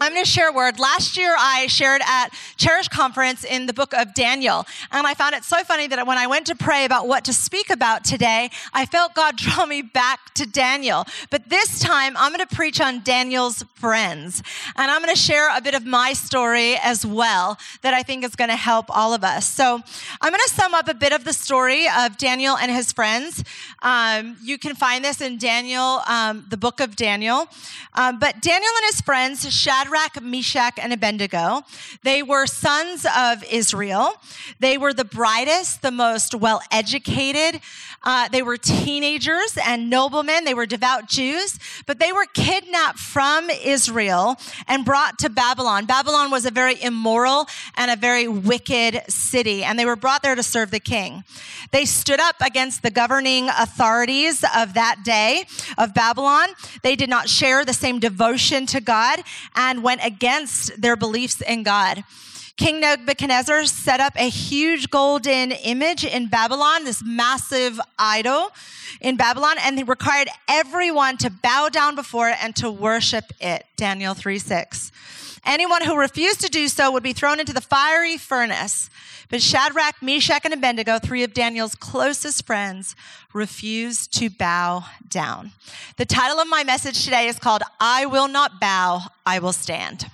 I'm going to share a word. Last year, I shared at Cherish Conference in the book of Daniel. And I found it so funny that when I went to pray about what to speak about today, I felt God draw me back to Daniel. But this time, I'm going to preach on Daniel's friends. And I'm going to share a bit of my story as well that I think is going to help all of us. So I'm going to sum up a bit of the story of Daniel and his friends. Um, you can find this in Daniel, um, the book of Daniel. Um, but Daniel and his friends, Shadrach, Shadrach, Meshach, and Abednego. They were sons of Israel. They were the brightest, the most well educated. Uh, they were teenagers and noblemen. They were devout Jews, but they were kidnapped from Israel and brought to Babylon. Babylon was a very immoral and a very wicked city, and they were brought there to serve the king. They stood up against the governing authorities of that day of Babylon. They did not share the same devotion to God and went against their beliefs in God. King Nebuchadnezzar set up a huge golden image in Babylon, this massive idol in Babylon, and he required everyone to bow down before it and to worship it. Daniel 3 6. Anyone who refused to do so would be thrown into the fiery furnace. But Shadrach, Meshach, and Abednego, three of Daniel's closest friends, refused to bow down. The title of my message today is called I Will Not Bow, I Will Stand.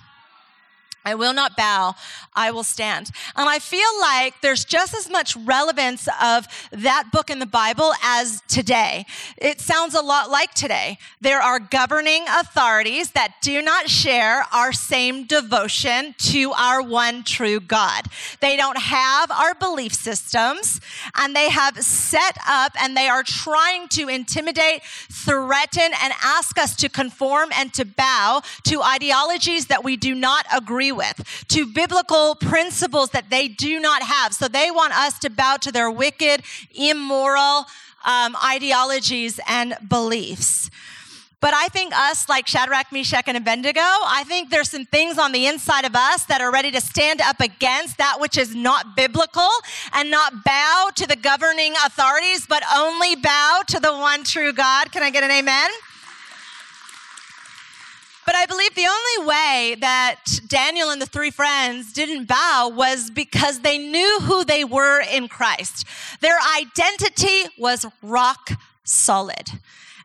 I will not bow, I will stand. And I feel like there's just as much relevance of that book in the Bible as today. It sounds a lot like today. There are governing authorities that do not share our same devotion to our one true God. They don't have our belief systems and they have set up and they are trying to intimidate, threaten, and ask us to conform and to bow to ideologies that we do not agree with, to biblical principles that they do not have. So they want us to bow to their wicked, immoral um, ideologies and beliefs. But I think us, like Shadrach, Meshach, and Abednego, I think there's some things on the inside of us that are ready to stand up against that which is not biblical and not bow to the governing authorities, but only bow to the one true God. Can I get an amen? But I believe the only way that Daniel and the three friends didn't bow was because they knew who they were in Christ. Their identity was rock solid.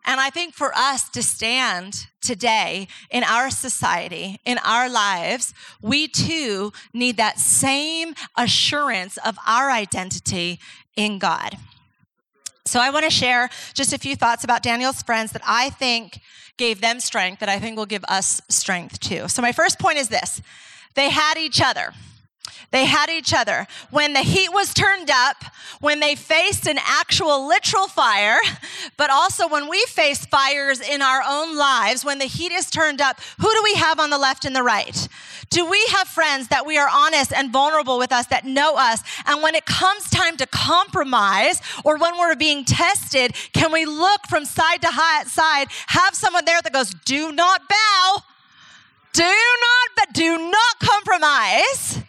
And I think for us to stand today in our society, in our lives, we too need that same assurance of our identity in God. So I want to share just a few thoughts about Daniel's friends that I think gave them strength that I think will give us strength too. So my first point is this. They had each other. They had each other. When the heat was turned up, when they faced an actual literal fire, but also when we face fires in our own lives, when the heat is turned up, who do we have on the left and the right? Do we have friends that we are honest and vulnerable with us that know us? And when it comes time to compromise or when we're being tested, can we look from side to side, have someone there that goes, do not bow, do not, but do not compromise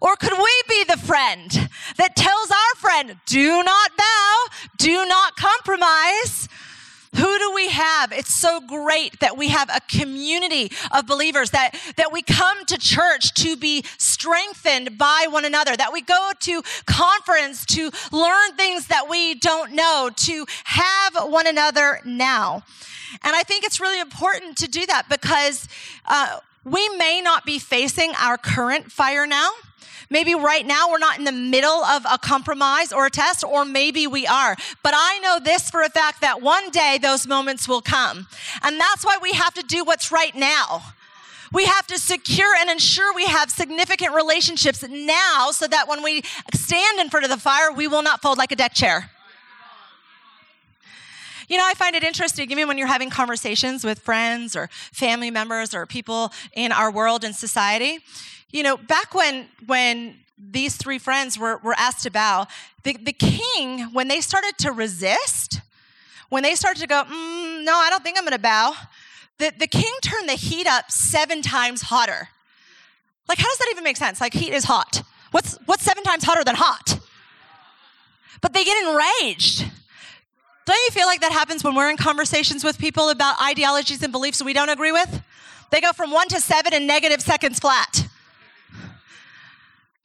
or could we be the friend that tells our friend, do not bow, do not compromise? Who do we have? It's so great that we have a community of believers that, that we come to church to be strengthened by one another, that we go to conference to learn things that we don't know, to have one another now. And I think it's really important to do that because uh, we may not be facing our current fire now. Maybe right now we're not in the middle of a compromise or a test, or maybe we are. But I know this for a fact that one day those moments will come. And that's why we have to do what's right now. We have to secure and ensure we have significant relationships now so that when we stand in front of the fire, we will not fold like a deck chair. You know, I find it interesting, even when you're having conversations with friends or family members or people in our world and society. You know, back when when these three friends were, were asked to bow, the, the king, when they started to resist, when they started to go, mm, no, I don't think I'm going to bow, the, the king turned the heat up seven times hotter. Like, how does that even make sense? Like, heat is hot. What's, what's seven times hotter than hot? But they get enraged. Don't you feel like that happens when we're in conversations with people about ideologies and beliefs we don't agree with? They go from one to seven in negative seconds flat.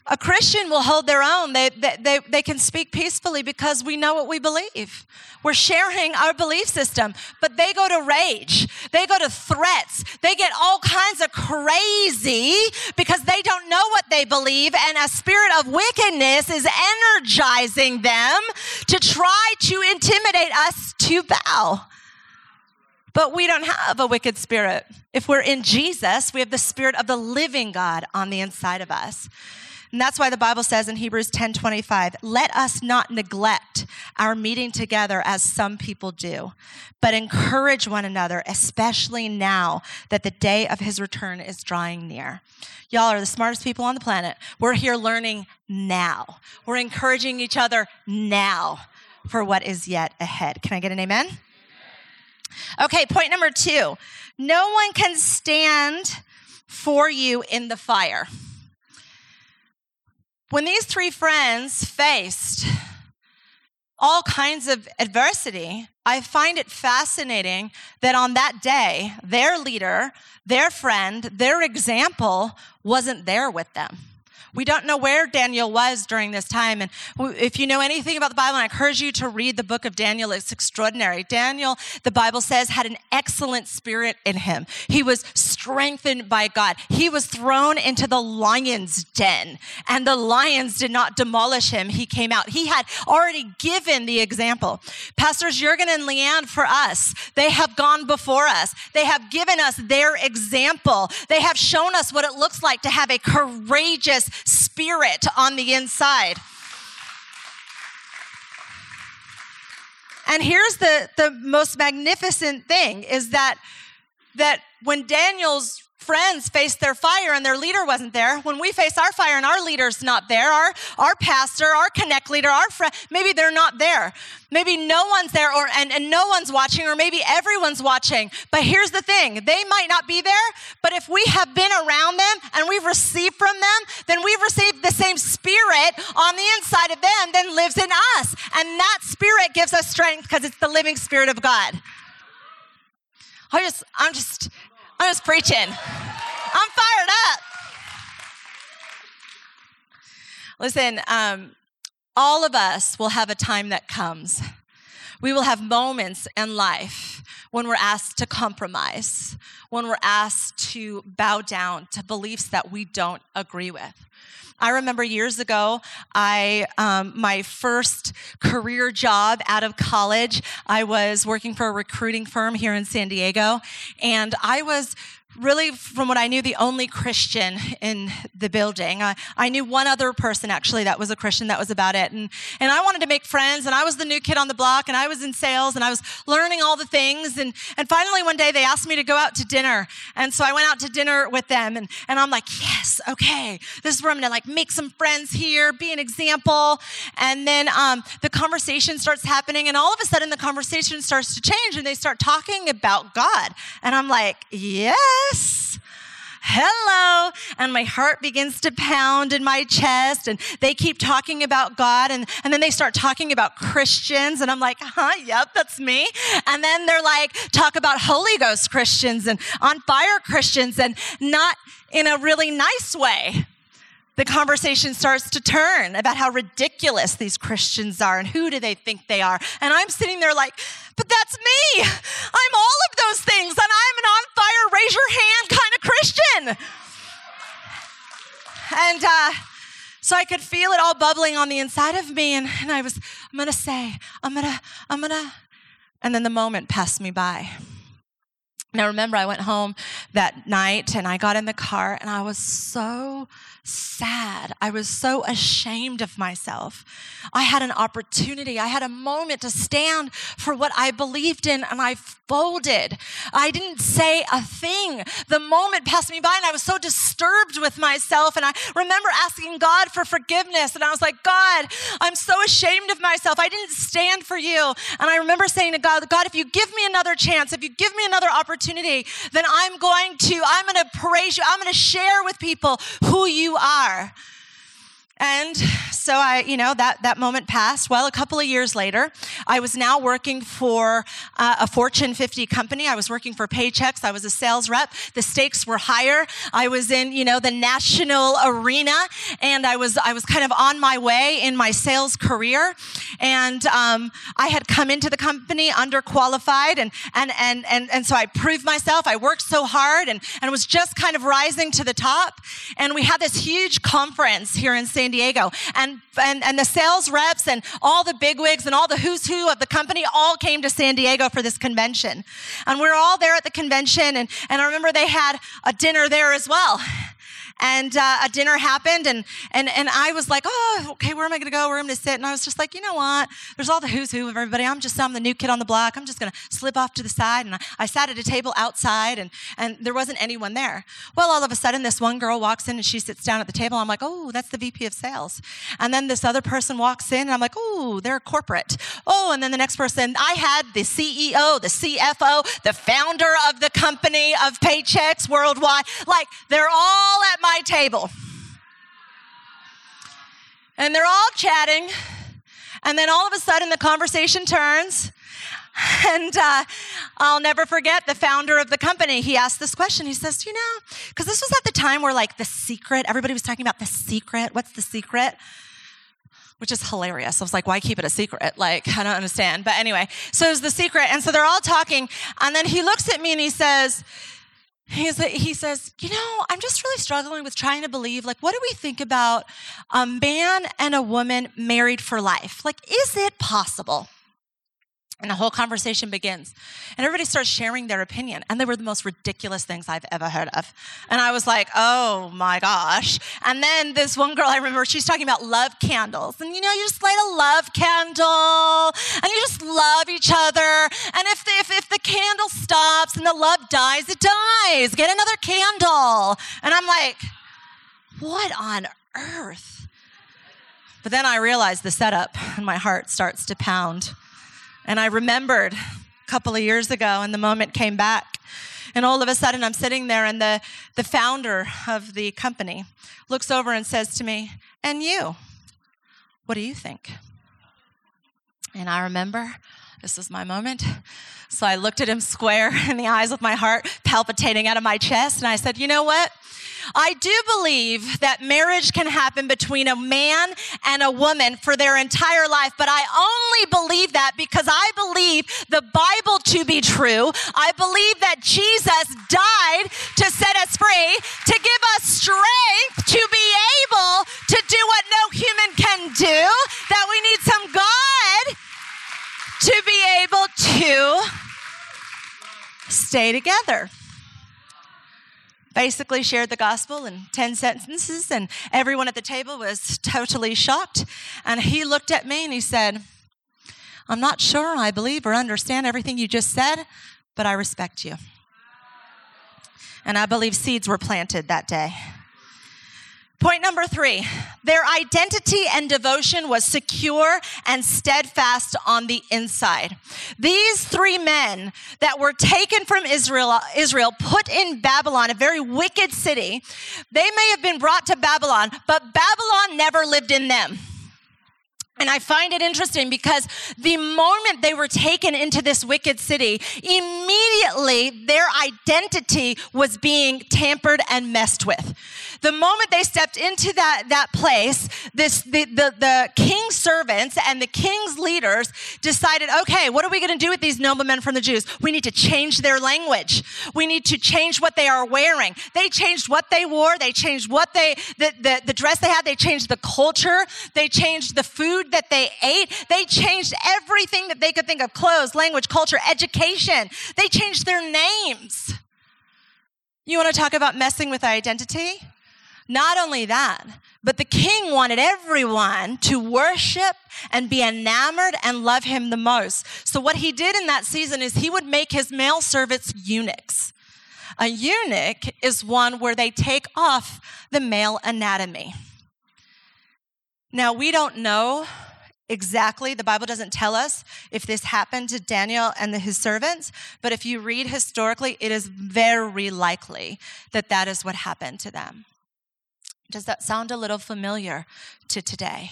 A Christian will hold their own. They, they, they, they, can speak peacefully because we know what we believe. We're sharing our belief system, but they go to rage. They go to threats. They get all kinds of crazy because they don't know what they believe, and a spirit of wickedness is energizing them to try to intimidate us to bow. But we don't have a wicked spirit. If we're in Jesus, we have the spirit of the living God on the inside of us. And that's why the Bible says in Hebrews 10 25, let us not neglect our meeting together as some people do, but encourage one another, especially now that the day of his return is drawing near. Y'all are the smartest people on the planet. We're here learning now. We're encouraging each other now for what is yet ahead. Can I get an amen? Okay, point number two. No one can stand for you in the fire. When these three friends faced all kinds of adversity, I find it fascinating that on that day, their leader, their friend, their example wasn't there with them. We don't know where Daniel was during this time. And if you know anything about the Bible, I encourage you to read the book of Daniel. It's extraordinary. Daniel, the Bible says, had an excellent spirit in him. He was strengthened by God. He was thrown into the lion's den, and the lions did not demolish him. He came out. He had already given the example. Pastors Jurgen and Leanne, for us, they have gone before us. They have given us their example. They have shown us what it looks like to have a courageous, spirit on the inside. And here's the, the most magnificent thing is that, that when Daniel's friends faced their fire and their leader wasn't there. When we face our fire and our leader's not there, our, our pastor, our connect leader, our friend, maybe they're not there. Maybe no one's there or and, and no one's watching, or maybe everyone's watching. But here's the thing, they might not be there, but if we have been around them and we've received from them, then we've received the same spirit on the inside of them that lives in us. And that spirit gives us strength because it's the living spirit of God. I just, I'm just I'm just preaching. I'm fired up. Listen, um, all of us will have a time that comes. We will have moments in life when we're asked to compromise, when we're asked to bow down to beliefs that we don't agree with. I remember years ago, I um, my first career job out of college, I was working for a recruiting firm here in San Diego, and I was really, from what I knew, the only Christian in the building. I, I knew one other person actually that was a Christian. That was about it. And, and I wanted to make friends, and I was the new kid on the block, and I was in sales, and I was learning all the things. And, and finally, one day, they asked me to go out to dinner. And so I went out to dinner with them, and, and I'm like, yes, okay, this is where I'm gonna like make some friends here, be an example. And then um, the conversation starts happening, and all of a sudden, the conversation starts to change, and they start talking about God. And I'm like, yes yes. Hello. And my heart begins to pound in my chest. And they keep talking about God. And, and then they start talking about Christians. And I'm like, huh, yep, that's me. And then they're like, talk about Holy Ghost Christians and on fire Christians and not in a really nice way the conversation starts to turn about how ridiculous these Christians are and who do they think they are. And I'm sitting there like, but that's me. I'm all of those things, and I'm an on fire, raise your hand kind of Christian. And uh, so I could feel it all bubbling on the inside of me, and, and I was, I'm gonna say, I'm gonna, I'm gonna, and then the moment passed me by. Now, remember, I went home that night and I got in the car and I was so sad. I was so ashamed of myself. I had an opportunity. I had a moment to stand for what I believed in and I folded. I didn't say a thing. The moment passed me by and I was so disturbed with myself. And I remember asking God for forgiveness. And I was like, God, I'm so ashamed of myself. I didn't stand for you. And I remember saying to God, God, if you give me another chance, if you give me another opportunity, then I'm going to, I'm going to praise you. I'm going to share with people who you are. And so I, you know, that, that moment passed. Well, a couple of years later, I was now working for uh, a Fortune 50 company. I was working for Paychex. I was a sales rep. The stakes were higher. I was in, you know, the national arena and I was, I was kind of on my way in my sales career. And, um, I had come into the company underqualified and, and, and, and, and so I proved myself. I worked so hard and, and was just kind of rising to the top. And we had this huge conference here in San Diego. And, and, and the sales reps and all the bigwigs and all the who's who of the company all came to San Diego for this convention. And we we're all there at the convention. And, and I remember they had a dinner there as well and uh, a dinner happened and and and I was like, oh, okay, where am I going to go? Where am I going to sit? And I was just like, you know what? There's all the who's who of everybody. I'm just I'm the new kid on the block. I'm just going to slip off to the side. And I, I sat at a table outside, and and there wasn't anyone there. Well, all of a sudden, this one girl walks in and she sits down at the table. I'm like, oh, that's the VP of sales. And then this other person walks in, and I'm like, oh, they're corporate. Oh, and then the next person, I had the CEO, the CFO, the founder of the company of Paychex Worldwide. Like they're all at my table. And they're all chatting. And then all of a sudden, the conversation turns. And uh, I'll never forget the founder of the company. He asked this question. He says, You know, because this was at the time where, like, the secret, everybody was talking about the secret. What's the secret? Which is hilarious. I was like, Why keep it a secret? Like, I don't understand. But anyway, so it was the secret. And so they're all talking. And then he looks at me and he says, He says, You know, I'm just really struggling with trying to believe. Like, what do we think about a man and a woman married for life? Like, is it possible? And the whole conversation begins. And everybody starts sharing their opinion. And they were the most ridiculous things I've ever heard of. And I was like, oh my gosh. And then this one girl I remember, she's talking about love candles. And you know, you just light a love candle and you just love each other. And if the, if, if the candle stops and the love dies, it dies. Get another candle. And I'm like, what on earth? But then I realized the setup and my heart starts to pound. And I remembered a couple of years ago, and the moment came back. And all of a sudden, I'm sitting there, and the, the founder of the company looks over and says to me, And you, what do you think? And I remember this was my moment. So I looked at him square in the eyes with my heart palpitating out of my chest, and I said, You know what? I do believe that marriage can happen between a man and a woman for their entire life, but I only believe that because I believe the Bible to be true. I believe that Jesus died to set us free, to give us strength to be able to do what no human can do, that we need some God to be able to stay together basically shared the gospel in 10 sentences, and everyone at the table was totally shocked. And he looked at me and he said, I'm not sure I believe or understand everything you just said, but I respect you. And I believe seeds were planted that day. Point number three their identity and devotion was secure and steadfast on the inside. These three men that were taken from Israel, Israel, put in Babylon, a very wicked city, they may have been brought to Babylon, but Babylon never lived in them. And I find it interesting because the moment they were taken into this wicked city, immediately their identity was being tampered and messed with. The moment they stepped into that, that place, this, the, the, the king's servants and the king's leaders decided, okay, what are we going to do with these noblemen from the Jews? We need to change their language. We need to change what they are wearing. They changed what they wore. They changed what they, the, the, the dress they had. They changed the culture. They changed the food food that they ate. They changed everything that they could think of clothes, language, culture, education. They changed their names. You want to talk about messing with identity? Not only that, but the king wanted everyone to worship and be enamored and love him the most. So, what he did in that season is he would make his male servants eunuchs. A eunuch is one where they take off the male anatomy. Now, we don't know exactly, the Bible doesn't tell us if this happened to Daniel and his servants, but if you read historically, it is very likely that that is what happened to them. Does that sound a little familiar to today?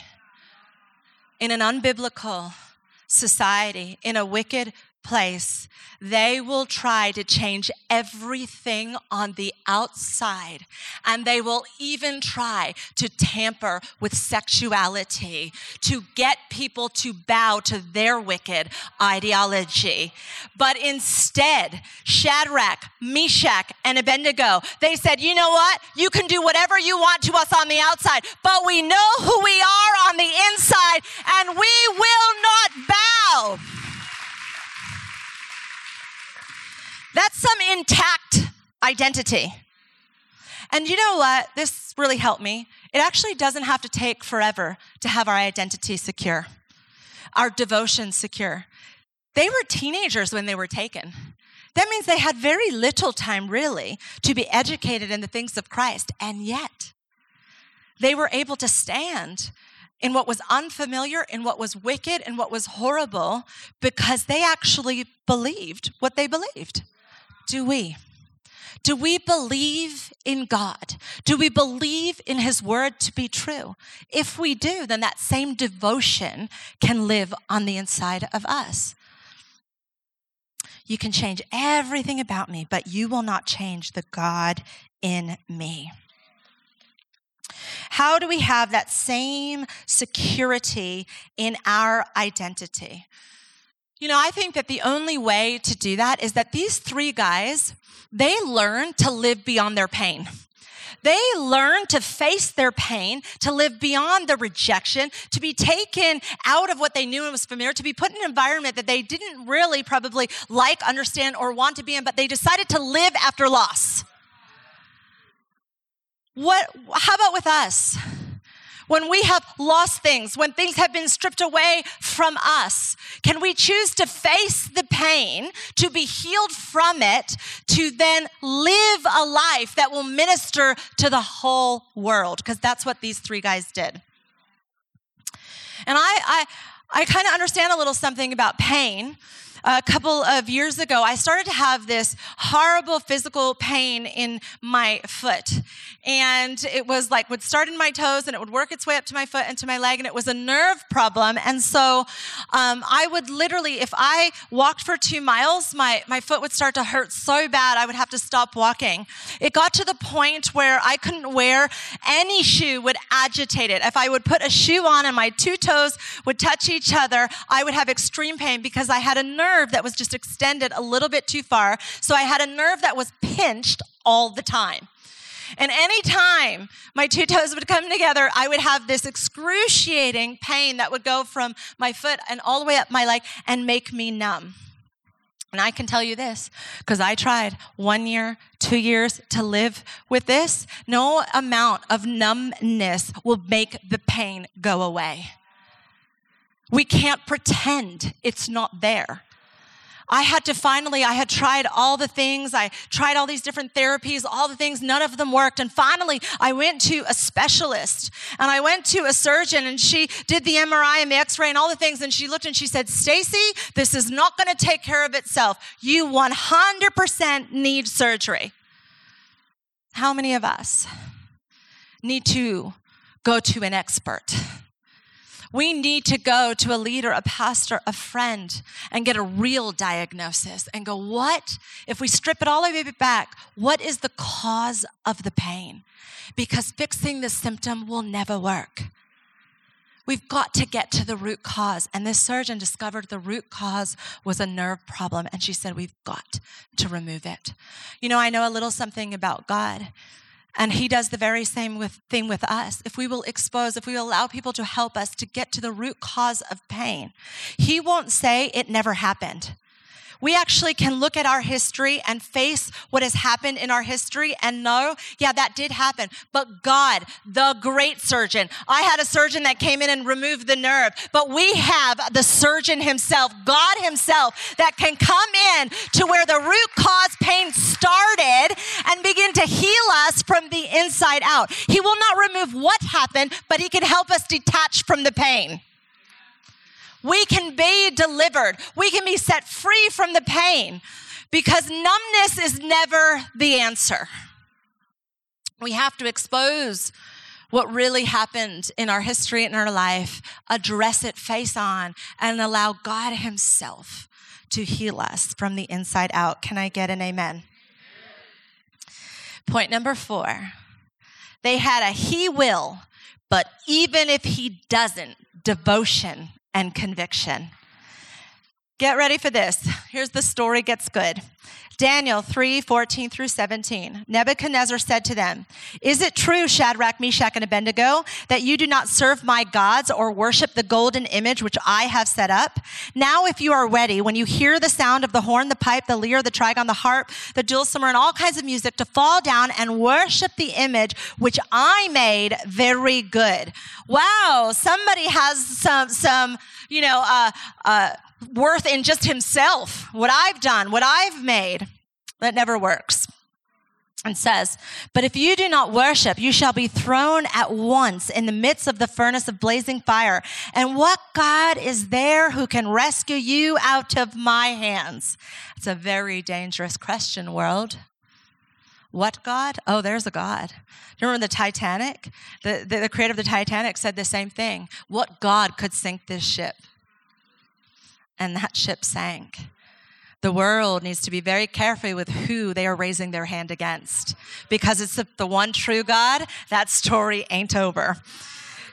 In an unbiblical society, in a wicked place, they will try to change everything on the outside. And they will even try to tamper with sexuality to get people to bow to their wicked ideology. But instead, Shadrach, Meshach, and Abednego, they said, you know what? You can do whatever you want to us on the outside, but we know who we are on the inside, and we will not bow. That's some intact identity. And you know what? This really helped me. It actually doesn't have to take forever to have our identity secure, our devotion secure. They were teenagers when they were taken. That means they had very little time, really, to be educated in the things of Christ. And yet, they were able to stand in what was unfamiliar, in what was wicked, in what was horrible, because they actually believed what they believed do we? Do we believe in God? Do we believe in His word to be true? If we do, then that same devotion can live on the inside of us. You can change everything about me, but you will not change the God in me. How do we have that same security in our identity? You know, I think that the only way to do that is that these three guys, they learn to live beyond their pain. They learn to face their pain, to live beyond the rejection, to be taken out of what they knew and was familiar, to be put in an environment that they didn't really probably like, understand, or want to be in, but they decided to live after loss. What, how about with us? When we have lost things, when things have been stripped away from us? Can we choose to face the pain, to be healed from it, to then live a life that will minister to the whole world? Because that's what these three guys did. And I, I, I kind of understand a little something about pain a couple of years ago, I started to have this horrible physical pain in my foot. And it was like would start in my toes and it would work its way up to my foot and to my leg. And it was a nerve problem. And so um, I would literally, if I walked for two miles, my, my foot would start to hurt so bad I would have to stop walking. It got to the point where I couldn't wear any shoe would agitate it. If I would put a shoe on and my two toes would touch each other, I would have extreme pain because I had a nerve nerve that was just extended a little bit too far. So I had a nerve that was pinched all the time. And anytime my two toes would come together, I would have this excruciating pain that would go from my foot and all the way up my leg and make me numb. And I can tell you this because I tried one year, two years to live with this. No amount of numbness will make the pain go away. We can't pretend it's not there. I had to finally, I had tried all the things. I tried all these different therapies, all the things, none of them worked. And finally, I went to a specialist and I went to a surgeon and she did the MRI and the x ray and all the things. And she looked and she said, Stacy, this is not going to take care of itself. You 100% need surgery. How many of us need to go to an expert? We need to go to a leader, a pastor, a friend, and get a real diagnosis and go, what, if we strip it all the way back, what is the cause of the pain? Because fixing the symptom will never work. We've got to get to the root cause. And this surgeon discovered the root cause was a nerve problem. And she said, We've got to remove it. You know, I know a little something about God. And he does the very same with, thing with us. If we will expose, if we allow people to help us to get to the root cause of pain, he won't say it never happened we actually can look at our history and face what has happened in our history and know, yeah, that did happen. But God, the great surgeon, I had a surgeon that came in and removed the nerve, but we have the surgeon himself, God himself, that can come in to where the root cause pain started and begin to heal us from the inside out. He will not remove what happened, but he can help us detach from the pain. We can be delivered. We can be set free from the pain because numbness is never the answer. We have to expose what really happened in our history and our life, address it face on, and allow God Himself to heal us from the inside out. Can I get an amen? Point number four they had a He will, but even if He doesn't, devotion and conviction. Get ready for this. Here's the story gets good. Daniel 3 14 through 17. Nebuchadnezzar said to them, Is it true, Shadrach, Meshach, and Abednego, that you do not serve my gods or worship the golden image which I have set up? Now, if you are ready, when you hear the sound of the horn, the pipe, the lyre, the trigon, the harp, the dulcimer, and all kinds of music, to fall down and worship the image which I made very good. Wow, somebody has some, some, you know, uh, uh, worth in just himself, what I've done, what I've made. That never works. And says, But if you do not worship, you shall be thrown at once in the midst of the furnace of blazing fire. And what God is there who can rescue you out of my hands? It's a very dangerous question, world. What God? Oh, there's a God. Remember the Titanic? The, the, the creator of the Titanic said the same thing. What God could sink this ship? And that ship sank. The world needs to be very careful with who they are raising their hand against because it's the, the one true God. That story ain't over.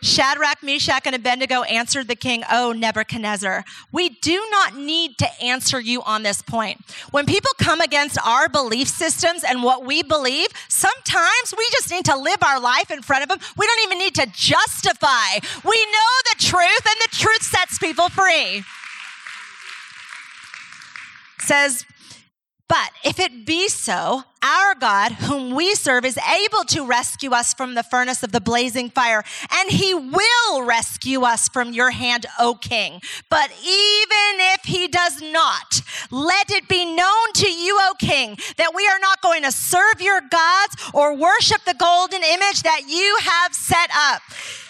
Shadrach, Meshach, and Abednego answered the king, Oh, Nebuchadnezzar, we do not need to answer you on this point. When people come against our belief systems and what we believe, sometimes we just need to live our life in front of them. We don't even need to justify. We know the truth, and the truth sets people free says, but if it be so, our God, whom we serve, is able to rescue us from the furnace of the blazing fire, and he will rescue us from your hand, O king. But even if he does not, let it be known to you, O king, that we are not going to serve your gods or worship the golden image that you have set up.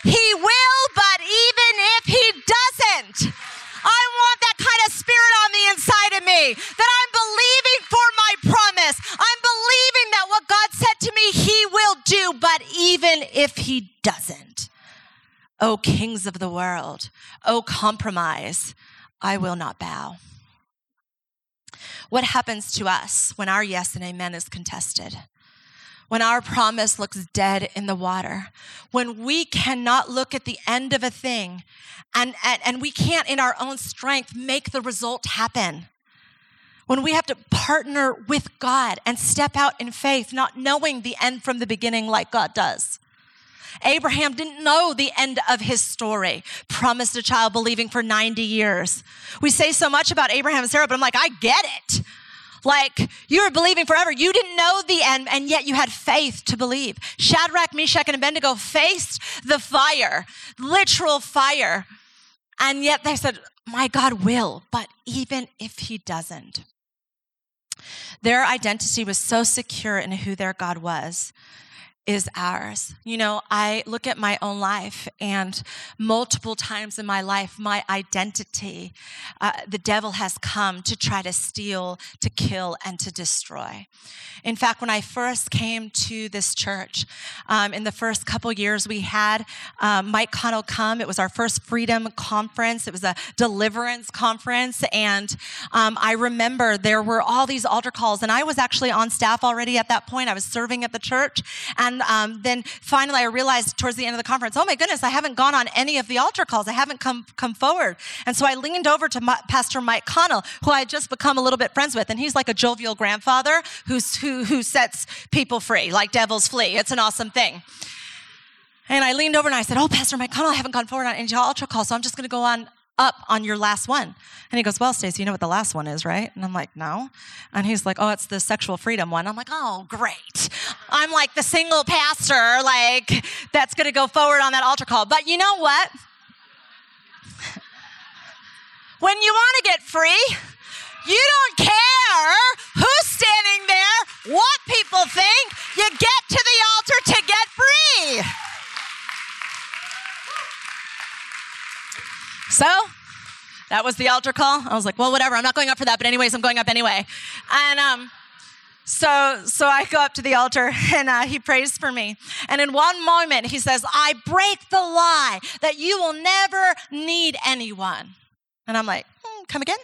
He will, but even if he doesn't, I want that kind of spirit on the inside of me that I'm believing for my promise. I'm believing that what God said to me, He will do, but even if He doesn't, O kings of the world, O compromise, I will not bow. What happens to us when our yes and amen is contested? When our promise looks dead in the water, when we cannot look at the end of a thing and, and, and we can't in our own strength make the result happen. When we have to partner with God and step out in faith, not knowing the end from the beginning like God does. Abraham didn't know the end of his story. Promised a child, believing for 90 years. We say so much about Abraham and Sarah, but I'm like, I get it. Like you were believing forever. You didn't know the end, and yet you had faith to believe. Shadrach, Meshach, and Abednego faced the fire, literal fire. And yet they said, My God will, but even if He doesn't. Their identity was so secure in who their God was is ours. You know, I look at my own life, and multiple times in my life, my identity, uh, the devil has come to try to steal, to kill, and to destroy. In fact, when I first came to this church, um, in the first couple years, we had um, Mike Connell come. It was our first freedom conference. It was a deliverance conference, and um, I remember there were all these altar calls, and I was actually on staff already at that point. I was serving at the church, and Um, then finally, I realized towards the end of the conference, oh my goodness, I haven't gone on any of the altar calls. I haven't come come forward. And so I leaned over to my, Pastor Mike Connell, who I had just become a little bit friends with, and he's like a jovial grandfather who's who who sets people free, like devils flee. It's an awesome thing. And I leaned over and I said, Oh, Pastor Mike Connell, I haven't gone forward on any altar call, so I'm just going to go on up on your last one. And he goes, Well, Stacey, you know what the last one is, right? And I'm like, No. And he's like, Oh, it's the sexual freedom one. I'm like, Oh, great. I'm like the single pastor, like, that's going to go forward on that altar call. But you know what? when you want to get free, you don't care who's standing there, what people think. You get to the altar to get free. So that was the altar call. I was like, well, whatever. I'm not going up for that, but anyways, I'm going up anyway. And um, so, so I go up to the altar and uh, he prays for me. And in one moment, he says, I break the lie that you will never need anyone. And I'm like, hmm, come again?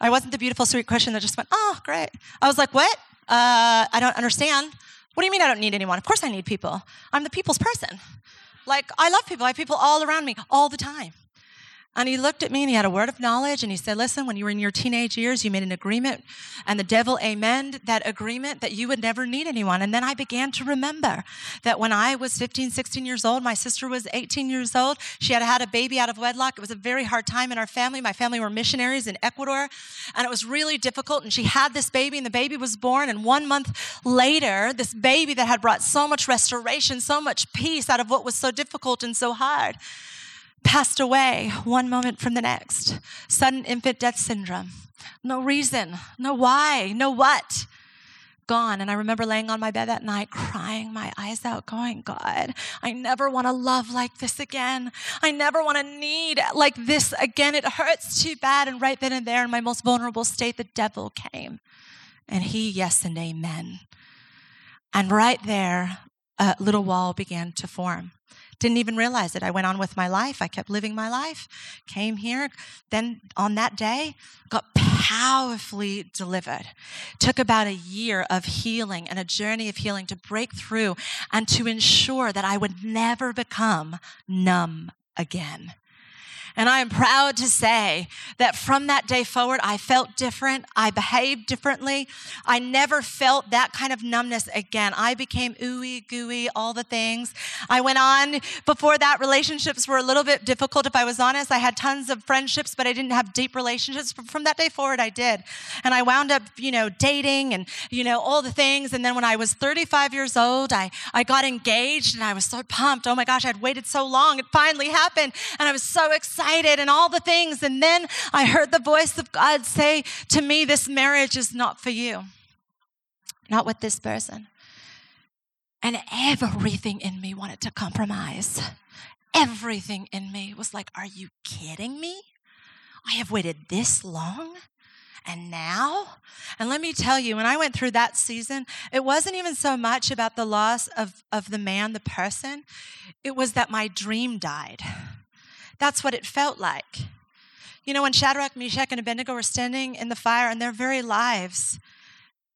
I wasn't the beautiful, sweet Christian that just went, oh, great. I was like, what? Uh, I don't understand. What do you mean I don't need anyone? Of course I need people. I'm the people's person. Like, I love people. I have people all around me all the time. And he looked at me and he had a word of knowledge and he said, Listen, when you were in your teenage years, you made an agreement and the devil amended that agreement that you would never need anyone. And then I began to remember that when I was 15, 16 years old, my sister was 18 years old. She had had a baby out of wedlock. It was a very hard time in our family. My family were missionaries in Ecuador and it was really difficult. And she had this baby and the baby was born. And one month later, this baby that had brought so much restoration, so much peace out of what was so difficult and so hard passed away one moment from the next. Sudden infant death syndrome. No reason, no why, no what. Gone. And I remember laying on my bed that night, crying my eyes out, going, God, I never want to love like this again. I never want to need like this again. It hurts too bad. And right then and there, in my most vulnerable state, the devil came. And he, yes and amen. And right there, a little wall began to form. Didn't even realize it. I went on with my life. I kept living my life. Came here. Then on that day, got powerfully delivered. Took about a year of healing and a journey of healing to break through and to ensure that I would never become numb again. And I am proud to say that from that day forward, I felt different. I behaved differently. I never felt that kind of numbness again. I became ooey gooey, all the things. I went on. Before that, relationships were a little bit difficult, if I was honest. I had tons of friendships, but I didn't have deep relationships. From that day forward, I did. And I wound up, you know, dating and, you know, all the things. And then when I was 35 years old, I, I got engaged and I was so pumped. Oh my gosh, I'd waited so long. It finally happened. And I was so excited excited and all the things. And then I heard the voice of God say to me, This marriage is not for you, not with this person. And everything in me wanted to compromise. Everything in me was like, Are you kidding me? I have waited this long and now? And let me tell you, when I went through that season, it wasn't even so much about the loss of, of the man, the person, it was that my dream died. That's what it felt like. You know, when Shadrach, Meshach, and Abednego were standing in the fire and their very lives,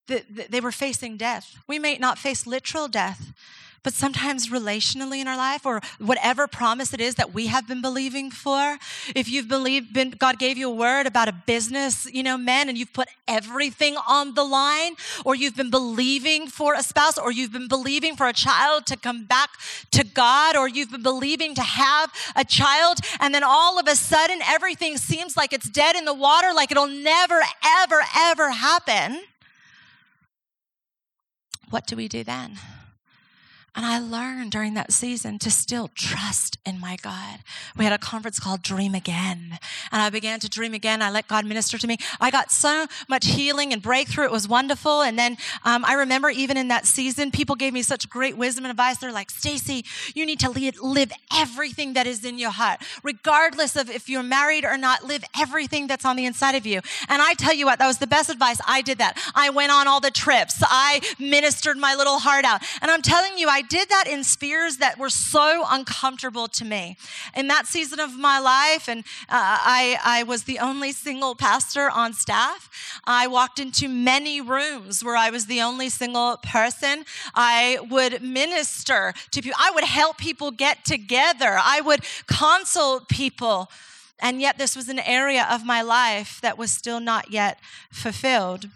they were facing death. We may not face literal death, but sometimes relationally in our life or whatever promise it is that we have been believing for. If you've believed, been, God gave you a word about a business, you know, man, and you've put everything on the line, or you've been believing for a spouse, or you've been believing for a child to come back to God, or you've been believing to have a child, and then all of a sudden everything seems like it's dead in the water, like it'll never, ever, ever happen. What do we do then? And I learned during that season to still trust in my God. We had a conference called Dream Again. And I began to dream again. I let God minister to me. I got so much healing and breakthrough. It was wonderful. And then um, I remember even in that season, people gave me such great wisdom and advice. They're like, Stacey, you need to live everything that is in your heart, regardless of if you're married or not, live everything that's on the inside of you. And I tell you what, that was the best advice. I did that. I went on all the trips. I ministered my little heart out. And I'm telling you, I I did that in spheres that were so uncomfortable to me. In that season of my life, and uh, I, I was the only single pastor on staff, I walked into many rooms where I was the only single person. I would minister to people, I would help people get together, I would consult people. And yet, this was an area of my life that was still not yet fulfilled.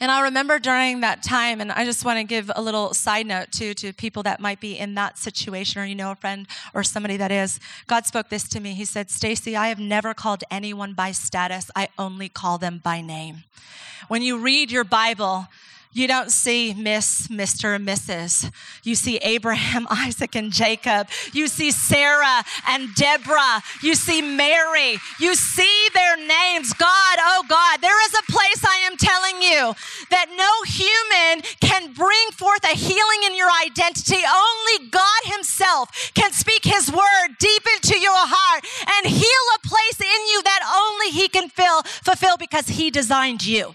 And I remember during that time, and I just want to give a little side note too to people that might be in that situation, or you know a friend or somebody that is. God spoke this to me. He said, Stacy, I have never called anyone by status, I only call them by name. When you read your Bible, you don't see Miss, Mr., and Mrs. You see Abraham, Isaac, and Jacob. You see Sarah and Deborah. You see Mary. You see their names. God, oh God, there is a place I am telling you that no human can bring forth a healing in your identity. Only God Himself can speak His word deep into your heart and heal a place in you that only He can fill, fulfill because He designed you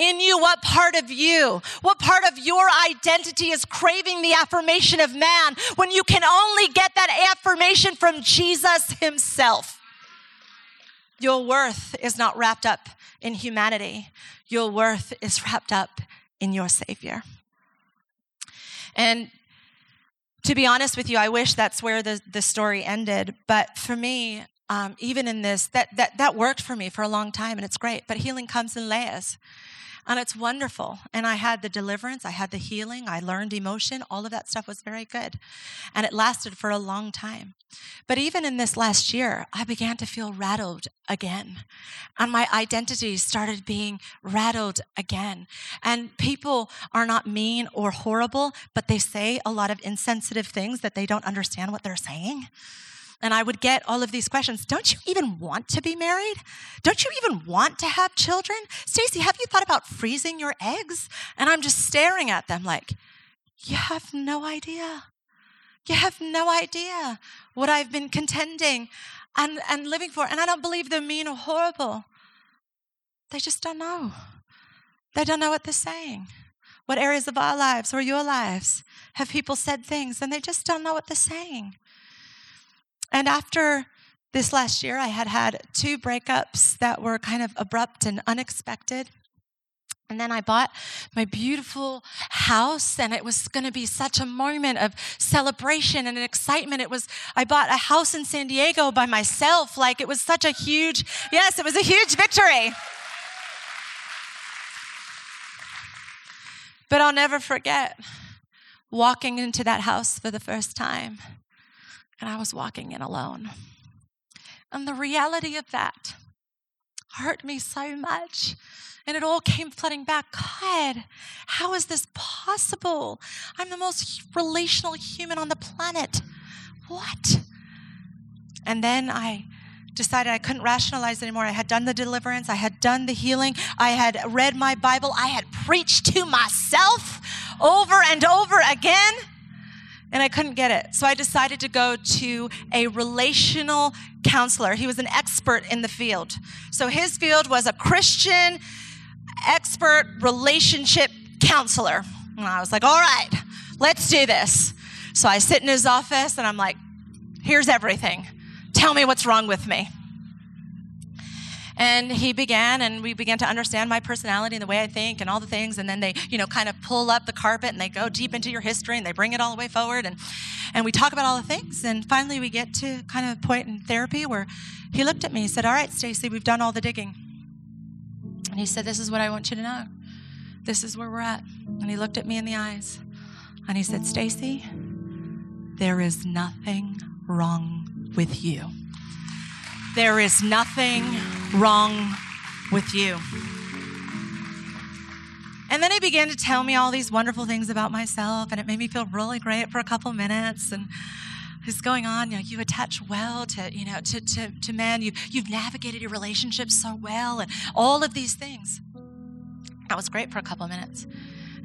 in you? What part of you? What part of your identity is craving the affirmation of man when you can only get that affirmation from Jesus himself? Your worth is not wrapped up in humanity. Your worth is wrapped up in your Savior. And to be honest with you, I wish that's where the, the story ended. But for me, um, even in this, that, that, that worked for me for a long time and it's great. But healing comes in layers. And it's wonderful. And I had the deliverance, I had the healing, I learned emotion. All of that stuff was very good. And it lasted for a long time. But even in this last year, I began to feel rattled again. And my identity started being rattled again. And people are not mean or horrible, but they say a lot of insensitive things that they don't understand what they're saying and I would get all of these questions. Don't you even want to be married? Don't you even want to have children? Stacy, have you thought about freezing your eggs? And I'm just staring at them like, you have no idea. You have no idea what I've been contending and, and living for. And I don't believe they're mean or horrible. They just don't know. They don't know what they're saying. What areas of our lives or your lives have people said things and they just don't know what they're saying? And after this last year, I had had two breakups that were kind of abrupt and unexpected. And then I bought my beautiful house, and it was going to be such a moment of celebration and excitement. It was, I bought a house in San Diego by myself. Like, it was such a huge, yes, it was a huge victory. But I'll never forget walking into that house for the first time and I was walking in alone. And the reality of that hurt me so much. And it all came flooding back. God, how is this possible? I'm the most relational human on the planet. What? And then I decided I couldn't rationalize anymore. I had done the deliverance, I had done the healing, I had read my Bible, I had preached to myself over and over again and I couldn't get it. So I decided to go to a relational counselor. He was an expert in the field. So his field was a Christian expert relationship counselor. And I was like, all right, let's do this. So I sit in his office and I'm like, here's everything. Tell me what's wrong with me. And he began, and we began to understand my personality and the way I think and all the things. And then they, you know, kind of pull up the carpet and they go deep into your history and they bring it all the way forward. And, and we talk about all the things. And finally, we get to kind of a point in therapy where he looked at me and said, All right, Stacy, we've done all the digging. And he said, This is what I want you to know. This is where we're at. And he looked at me in the eyes and he said, Stacy, there is nothing wrong with you. There is nothing wrong with you. And then he began to tell me all these wonderful things about myself, and it made me feel really great for a couple minutes. And he's going on, you know, you attach well to, you know, to, to, to men. You, you've navigated your relationships so well, and all of these things. That was great for a couple minutes.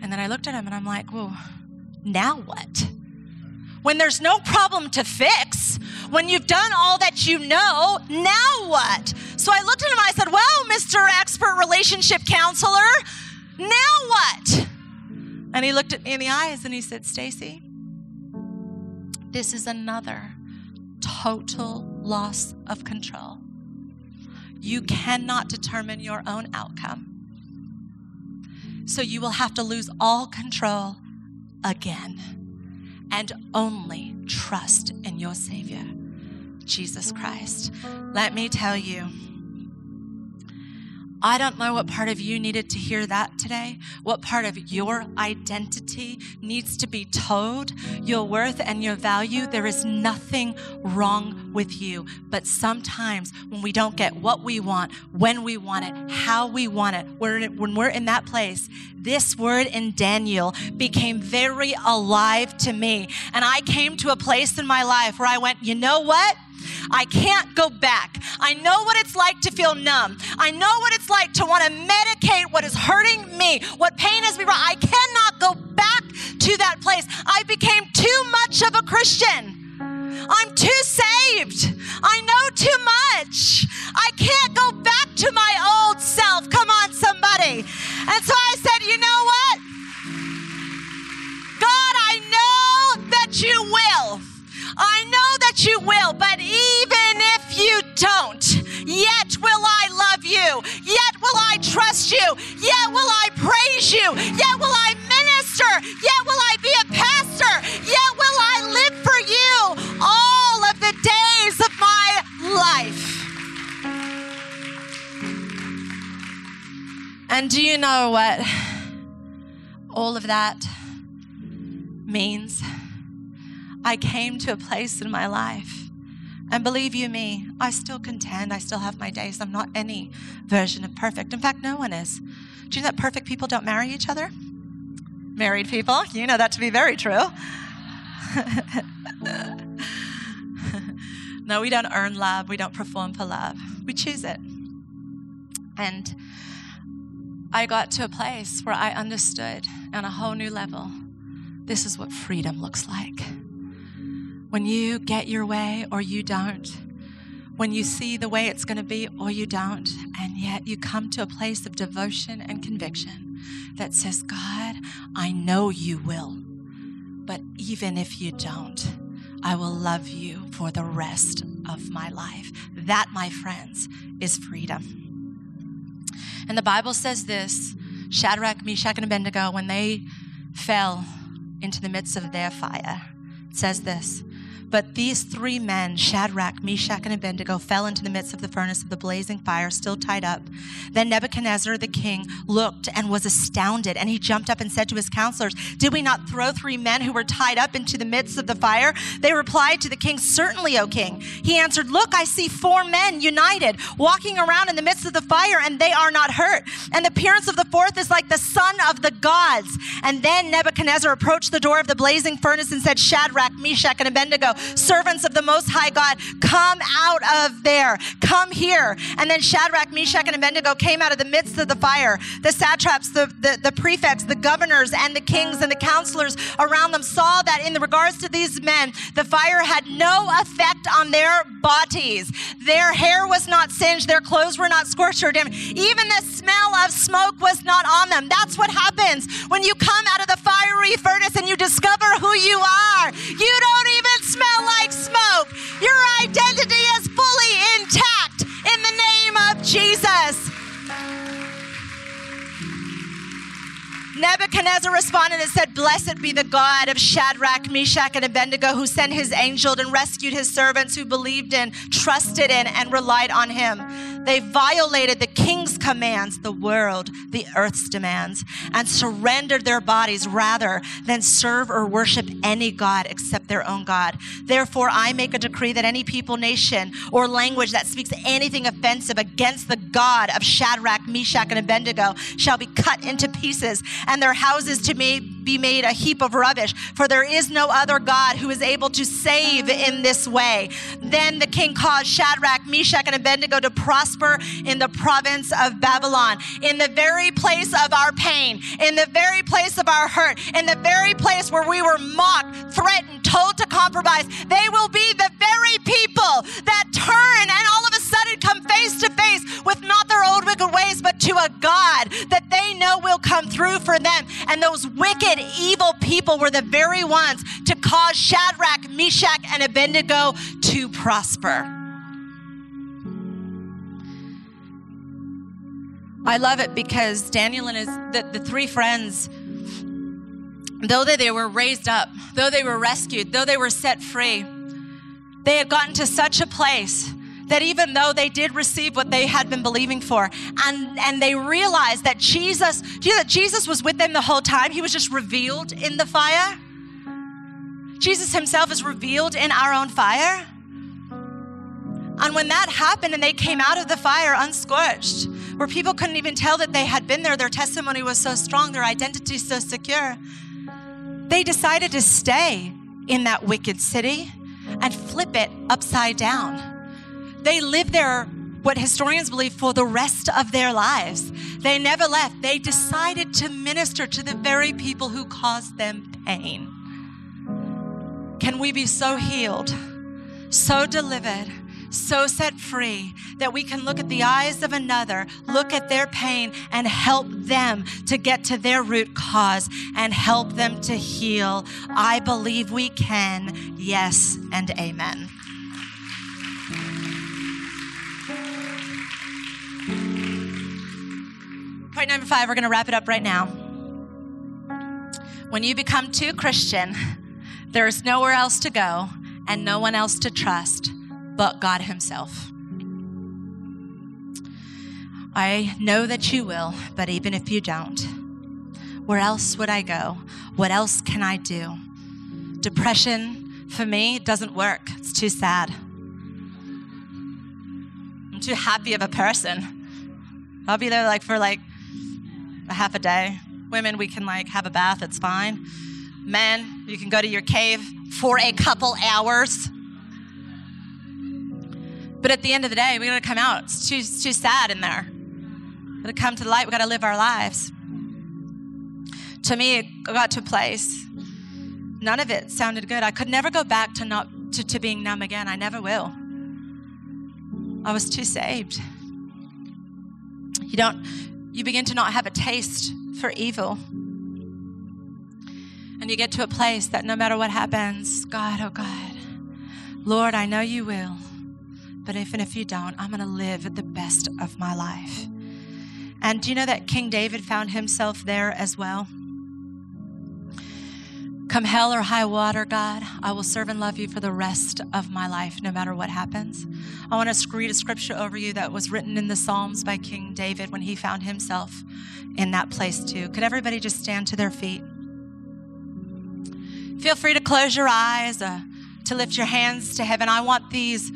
And then I looked at him and I'm like, well, now what? When there's no problem to fix, when you've done all that you know, now what? So I looked at him and I said, Well, Mr. Expert Relationship Counselor, now what? And he looked at me in the eyes and he said, Stacy, this is another total loss of control. You cannot determine your own outcome. So you will have to lose all control again and only trust in your Savior, Jesus Christ. Let me tell you I don't know what part of you needed to hear that today, what part of your identity needs to be told, your worth and your value. There is nothing wrong with you. But sometimes when we don't get what we want, when we want it, how we want it, when we're in that place, this word in Daniel became very alive to me. And I came to a place in my life where I went, you know what? I can't go back. I know what it's like to feel numb. I know what it's like to want to medicate what is hurting me, what pain has me. I cannot go back to that place. I became too much of a Christian. I'm too saved. I know too much. I can't go back to my old self. Come on, somebody. And so I said, you know what? God, I know that you will. That you will, but even if you don't, yet will I love you, yet will I trust you, yet will I praise you, yet will I minister, yet will I be a pastor, yet will I live for you all of the days of my life. And do you know what all of that means? I came to a place in my life. And believe you me, I still contend. I still have my days. I'm not any version of perfect. In fact, no one is. Do you know that perfect people don't marry each other? Married people, you know that to be very true. no, we don't earn love. We don't perform for love. We choose it. And I got to a place where I understood on a whole new level this is what freedom looks like when you get your way or you don't, when you see the way it's going to be or you don't, and yet you come to a place of devotion and conviction that says, God, I know you will, but even if you don't, I will love you for the rest of my life. That, my friends, is freedom. And the Bible says this Shadrach, Meshach, and Abednego, when they fell into the midst of their fire, says this but these three men, Shadrach, Meshach, and Abednego, fell into the midst of the furnace of the blazing fire, still tied up. Then Nebuchadnezzar the king looked and was astounded, and he jumped up and said to his counselors, Did we not throw three men who were tied up into the midst of the fire? They replied to the king, Certainly, O king. He answered, Look, I see four men united, walking around in the midst of the fire, and they are not hurt. And the appearance of the fourth is like the son of the gods. And then Nebuchadnezzar approached the door of the blazing furnace and said, Shadrach, Meshach, and Abednego, servants of the Most High God, come out of there. Come here. And then Shadrach, Meshach, and Abednego came out of the midst of the fire. The satraps, the, the, the prefects, the governors, and the kings and the counselors around them saw that in regards to these men, the fire had no effect on their bodies. Their hair was not singed, their clothes were not scorched or dim. Even the smell of smoke was not on them. That's what happens when you come out of the fiery furnace and you discover who you are. You don't even smell. Your identity is fully intact in the name of Jesus. Nebuchadnezzar responded and said, Blessed be the God of Shadrach, Meshach, and Abednego, who sent his angel and rescued his servants who believed in, trusted in, and relied on him. They violated the king's commands, the world, the earth's demands, and surrendered their bodies rather than serve or worship any God except their own God. Therefore, I make a decree that any people, nation, or language that speaks anything offensive against the God of Shadrach, Meshach, and Abednego shall be cut into pieces and their houses to be made a heap of rubbish. For there is no other God who is able to save in this way. Then the king caused Shadrach, Meshach, and Abednego to prosper in the province of Babylon, in the very place of our pain, in the very place of our hurt, in the very place where we were mocked, threatened, told to compromise. They will be the very people that turn and all of a sudden come face to face with not their old wicked ways, but to a God that they know will come through for them. And those wicked, evil people were the very ones to cause Shadrach, Meshach, and Abednego to prosper. I love it because Daniel and his the, the three friends, though they, they were raised up, though they were rescued, though they were set free, they had gotten to such a place that even though they did receive what they had been believing for, and, and they realized that Jesus, do you know that Jesus was with them the whole time? He was just revealed in the fire. Jesus himself is revealed in our own fire. And when that happened and they came out of the fire unscorched, where people couldn't even tell that they had been there, their testimony was so strong, their identity so secure, they decided to stay in that wicked city and flip it upside down. They lived there, what historians believe, for the rest of their lives. They never left. They decided to minister to the very people who caused them pain. Can we be so healed, so delivered? So set free that we can look at the eyes of another, look at their pain, and help them to get to their root cause and help them to heal. I believe we can. Yes and amen. Point number five, we're going to wrap it up right now. When you become too Christian, there is nowhere else to go and no one else to trust but God Himself. I know that you will, but even if you don't, where else would I go? What else can I do? Depression, for me, doesn't work. It's too sad. I'm too happy of a person. I'll be there like for like a half a day. Women, we can like have a bath, it's fine. Men, you can go to your cave for a couple hours. But at the end of the day, we gotta come out. It's too, it's too sad in there. We gotta come to the light, we gotta live our lives. To me, it got to a place. None of it sounded good. I could never go back to not to, to being numb again. I never will. I was too saved. You don't you begin to not have a taste for evil. And you get to a place that no matter what happens, God, oh God, Lord, I know you will. But even if you don't, I'm going to live the best of my life. And do you know that King David found himself there as well? Come hell or high water, God, I will serve and love you for the rest of my life, no matter what happens. I want to read a scripture over you that was written in the Psalms by King David when he found himself in that place too. Could everybody just stand to their feet? Feel free to close your eyes, uh, to lift your hands to heaven. I want these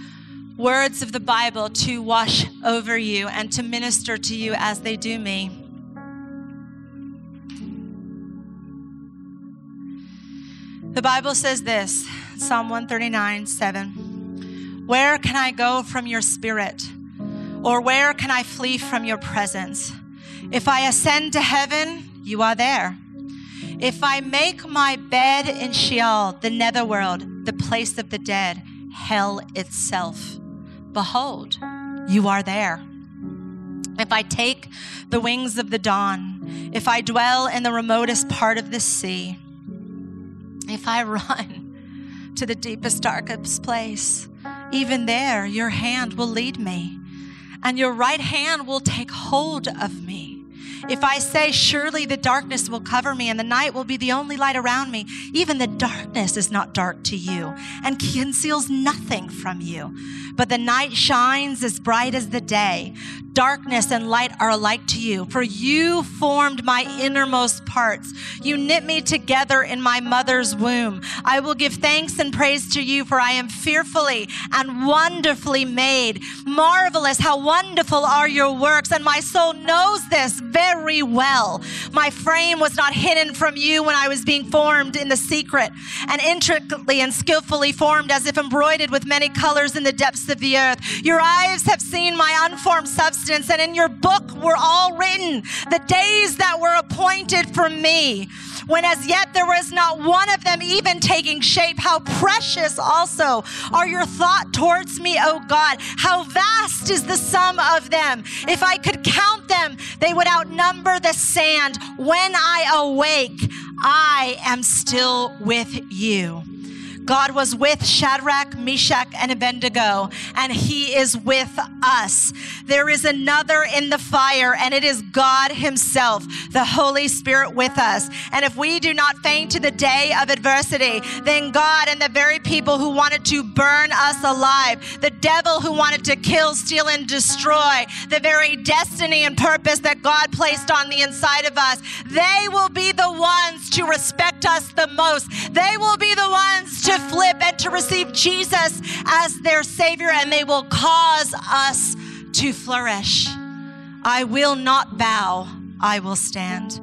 words of the Bible to wash over you and to minister to you as they do me. The Bible says this Psalm 139 7. Where can I go from your spirit? Or where can I flee from your presence? If I ascend to heaven, you are there. If I make my bed in Sheol, the netherworld, the place of the dead, hell itself, behold, you are there. If I take the wings of the dawn, if I dwell in the remotest part of the sea, if I run to the deepest, darkest place, even there your hand will lead me, and your right hand will take hold of me. If I say, Surely the darkness will cover me and the night will be the only light around me, even the darkness is not dark to you and conceals nothing from you. But the night shines as bright as the day. Darkness and light are alike to you, for you formed my innermost parts. You knit me together in my mother's womb. I will give thanks and praise to you, for I am fearfully and wonderfully made. Marvelous, how wonderful are your works, and my soul knows this very well. My frame was not hidden from you when I was being formed in the secret, and intricately and skillfully formed as if embroidered with many colors in the depths of the earth. Your eyes have seen my unformed substance accidents, and in your book were all written the days that were appointed for me when as yet there was not one of them even taking shape. How precious also are your thought towards me, O God. How vast is the sum of them. If I could count them, they would outnumber the sand. When I awake, I am still with you. God was with Shadrach, Meshach, and Abednego, and he is with us. There is another in the fire, and it is God himself, the Holy Spirit with us. And if we do not faint to the day of adversity, then God and the very people who wanted to burn us alive, the devil who wanted to kill, steal, and destroy, the very destiny and purpose that God placed on the inside of us, they will be the ones to respect us the most. They will be the ones flip and to receive Jesus as their Savior, and they will cause us to flourish. I will not bow, I will stand.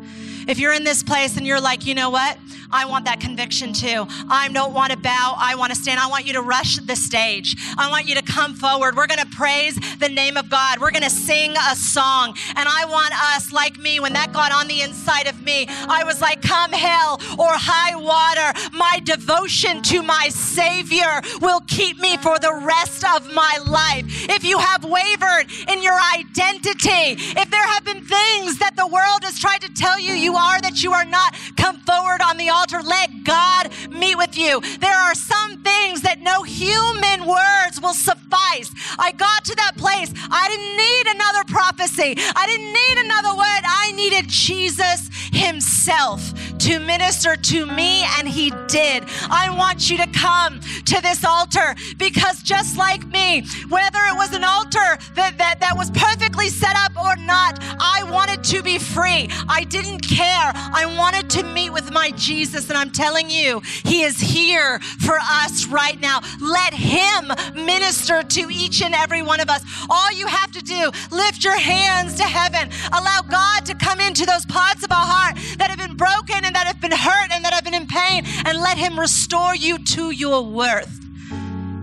If you're in this place and you're like, you know what? I want that conviction too. I don't want to bow. I want to stand. I want you to rush the stage. I want you to come forward. We're going to praise the name of God. We're going to sing a song. And I want us, like me, when that got on the inside of me, I was like, come hell or high water. My devotion to my Savior will keep me for the rest of my life. If you have wavered in your identity, if there have been things that the world has tried to tell you you are that you are not, come forward on the altar. Let God meet with you. There are some things that no human words will suffice. I got to that place. I didn't need another prophecy. I didn't need another word. I needed Jesus himself to minister to me, and he did. I want you to come to this altar because just like me, whether it was an altar that, that, that was perfectly set up or not, I wanted to be free. I didn't care. I wanted to meet with my Jesus, and I'm telling you, he is here for us right now. Let him minister to each and every one of us. All you have to do, lift your hands to heaven. Allow God to come into those parts of our heart that have been broken and that have been hurt and that have been in pain and let Him restore you to your worth.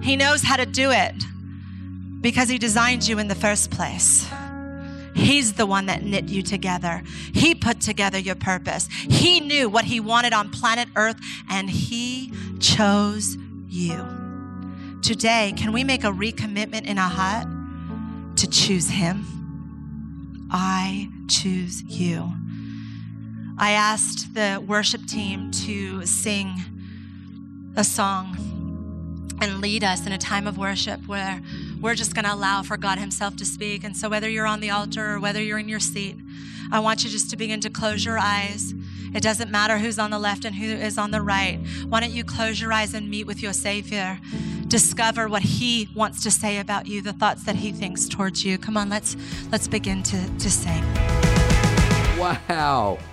He knows how to do it because He designed you in the first place. He's the one that knit you together. He put together your purpose. He knew what He wanted on planet Earth and He chose you. Today, can we make a recommitment in our heart to choose Him? I choose you. I asked the worship team to sing a song and lead us in a time of worship where we're just going to allow for God Himself to speak. And so, whether you're on the altar or whether you're in your seat, I want you just to begin to close your eyes. It doesn't matter who's on the left and who is on the right. Why don't you close your eyes and meet with your Savior? Discover what He wants to say about you, the thoughts that He thinks towards you. Come on, let's let's begin to, to sing. Wow.